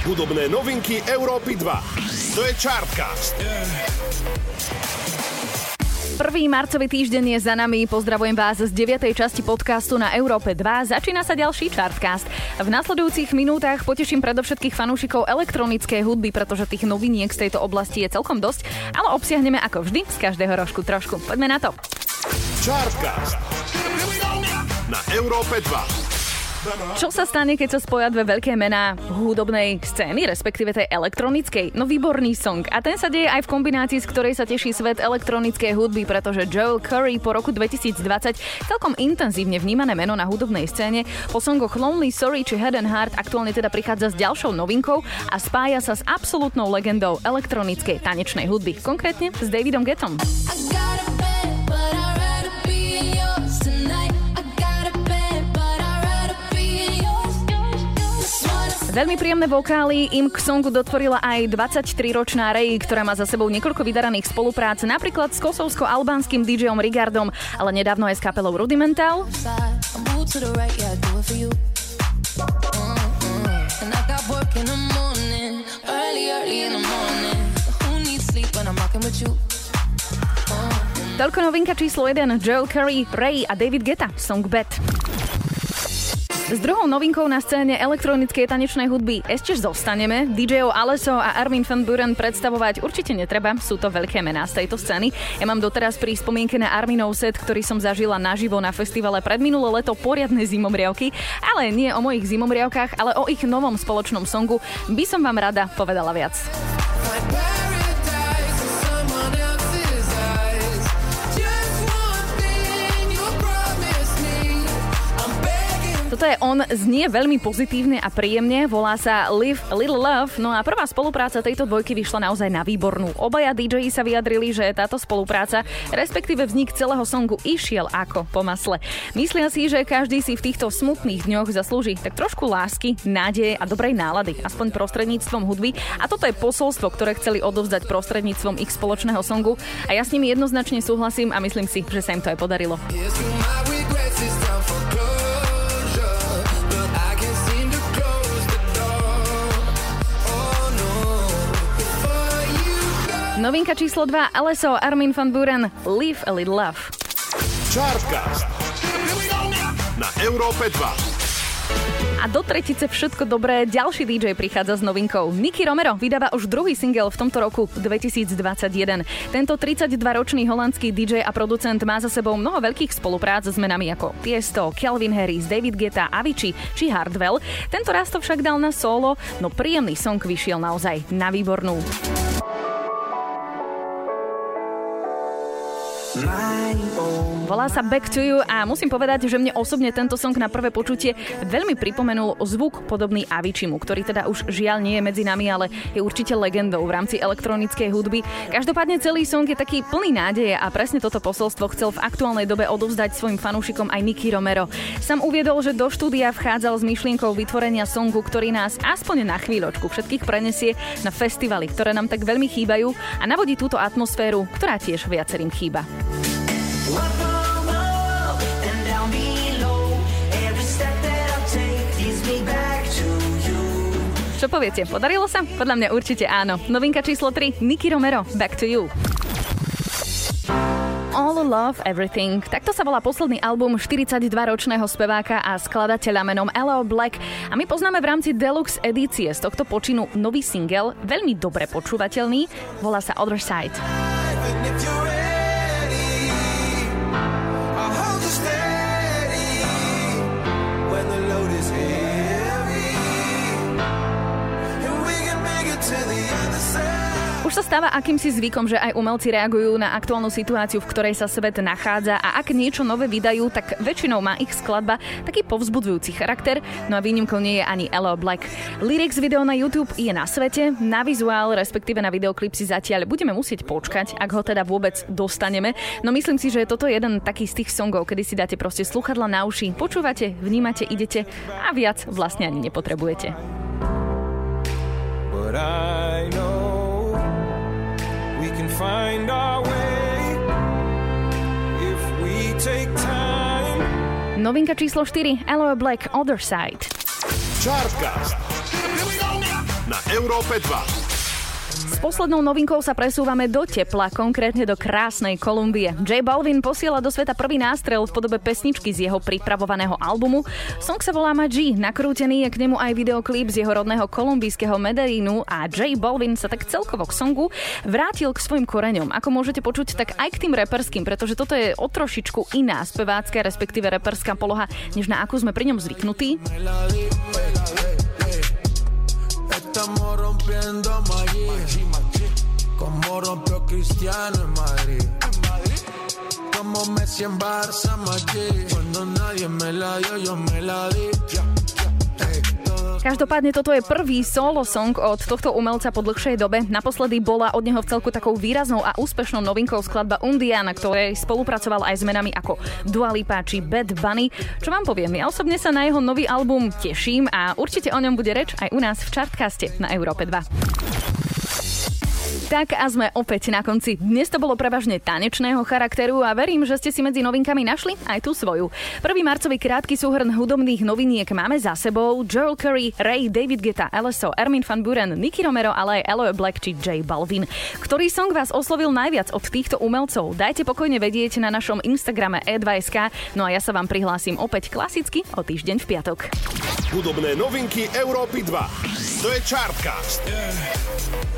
Hudobné novinky Európy 2. To je Chartcast. 1. marcový týždeň je za nami. Pozdravujem vás z 9. časti podcastu na Európe 2. Začína sa ďalší Chartcast. V nasledujúcich minútach poteším predovšetkých fanúšikov elektronickej hudby, pretože tých noviniek z tejto oblasti je celkom dosť, ale obsiahneme ako vždy z každého rožku trošku. Poďme na to. Chartcast. Na Európe 2. Čo sa stane, keď sa spoja dve veľké mená hudobnej scény, respektíve tej elektronickej? No výborný song. A ten sa deje aj v kombinácii, z ktorej sa teší svet elektronickej hudby, pretože Joel Curry po roku 2020 celkom intenzívne vnímané meno na hudobnej scéne po songoch Lonely, Sorry či Head and Heart aktuálne teda prichádza s ďalšou novinkou a spája sa s absolútnou legendou elektronickej tanečnej hudby, konkrétne s Davidom Gettom. Veľmi príjemné vokály im k songu dotvorila aj 23-ročná Ray, ktorá má za sebou niekoľko vydaraných spoluprác, napríklad s kosovsko-albánskym DJom Rigardom, ale nedávno aj s kapelou Rudimental. Toľko novinka číslo 1, Joel Curry, Ray a David Geta, song Bet. S druhou novinkou na scéne elektronickej tanečnej hudby ešte zostaneme. DJ-ov Aleso a Armin van Buren predstavovať určite netreba, sú to veľké mená z tejto scény. Ja mám doteraz pri spomienke na Arminov set, ktorý som zažila naživo na festivale pred minulé leto poriadne zimomriavky, ale nie o mojich zimomriavkách, ale o ich novom spoločnom songu by som vám rada povedala viac. On, znie veľmi pozitívne a príjemne, volá sa Live Little Love, no a prvá spolupráca tejto dvojky vyšla naozaj na výbornú. Obaja DJ sa vyjadrili, že táto spolupráca, respektíve vznik celého songu išiel ako po masle. Myslia si, že každý si v týchto smutných dňoch zaslúži tak trošku lásky, nádeje a dobrej nálady, aspoň prostredníctvom hudby. A toto je posolstvo, ktoré chceli odovzdať prostredníctvom ich spoločného songu a ja s nimi jednoznačne súhlasím a myslím si, že sa im to aj podarilo. Yes, Novinka číslo 2, Aleso, Armin van Buren, Live a Little Love. Chartcast na Európe 2. A do tretice všetko dobré, ďalší DJ prichádza s novinkou. Nicky Romero vydáva už druhý single v tomto roku 2021. Tento 32-ročný holandský DJ a producent má za sebou mnoho veľkých spoluprác s menami ako Tiesto, Calvin Harris, David Guetta, Avicii či Hardwell. Tento raz to však dal na solo, no príjemný song vyšiel naozaj na výbornú. Volá sa Back to You a musím povedať, že mne osobne tento song na prvé počutie veľmi pripomenul zvuk podobný Avičimu, ktorý teda už žiaľ nie je medzi nami, ale je určite legendou v rámci elektronickej hudby. Každopádne celý song je taký plný nádeje a presne toto posolstvo chcel v aktuálnej dobe odovzdať svojim fanúšikom aj Nicky Romero. Sam uviedol, že do štúdia vchádzal s myšlienkou vytvorenia songu, ktorý nás aspoň na chvíľočku všetkých prenesie na festivaly, ktoré nám tak veľmi chýbajú a navodí túto atmosféru, ktorá tiež viacerým chýba. Čo poviete, podarilo sa? Podľa mňa určite áno. Novinka číslo 3, Nicky Romero, Back to You. All Love Everything. Takto sa volá posledný album 42-ročného speváka a skladateľa menom Elo Black. A my poznáme v rámci Deluxe edície z tohto počinu nový single, veľmi dobre počúvateľný, volá sa Other Side. Stáva akýmsi zvykom, že aj umelci reagujú na aktuálnu situáciu, v ktorej sa svet nachádza a ak niečo nové vydajú, tak väčšinou má ich skladba taký povzbudzujúci charakter, no a výnimkou nie je ani Elo Black. Lyrics video na YouTube je na svete, na vizuál, respektíve na videoklip si zatiaľ budeme musieť počkať, ak ho teda vôbec dostaneme. No myslím si, že toto je jeden taký z tých songov, kedy si dáte proste sluchadla na uši, počúvate, vnímate, idete a viac vlastne ani nepotrebujete. But I know find our way if we take time. Novinka číslo 4, Aloe Black Other Side. Chartcast na Európe 2. Poslednou novinkou sa presúvame do tepla, konkrétne do krásnej Kolumbie. J Balvin posiela do sveta prvý nástrel v podobe pesničky z jeho pripravovaného albumu. Song sa volá G. nakrútený je k nemu aj videoklip z jeho rodného kolumbijského Medellínu a J Balvin sa tak celkovo k songu vrátil k svojim koreňom. Ako môžete počuť, tak aj k tým reperským, pretože toto je o trošičku iná spevácka, respektíve reperská poloha, než na akú sme pri ňom zvyknutí. Estamos rompiendo magia, como rompió Cristiano en Madrid. Como Messi en Barça, Maggi. Cuando nadie me la dio, yo me la di. Každopádne toto je prvý solo song od tohto umelca po dlhšej dobe. Naposledy bola od neho v celku takou výraznou a úspešnou novinkou skladba Undia, na ktorej spolupracoval aj s menami ako Dua Lipa či Bad Bunny. Čo vám poviem, ja osobne sa na jeho nový album teším a určite o ňom bude reč aj u nás v Chartcaste na Európe 2. Tak a sme opäť na konci. Dnes to bolo prevažne tanečného charakteru a verím, že ste si medzi novinkami našli aj tú svoju. Prvý marcový krátky súhrn hudobných noviniek máme za sebou. Joel Curry, Ray, David Geta, LSO, Ermin van Buren, Nicky Romero, ale aj Eloy Black či J Balvin. Ktorý song vás oslovil najviac od týchto umelcov? Dajte pokojne vedieť na našom Instagrame e2sk, no a ja sa vám prihlásim opäť klasicky o týždeň v piatok. Hudobné novinky Európy 2. To je Chartcast. Yeah.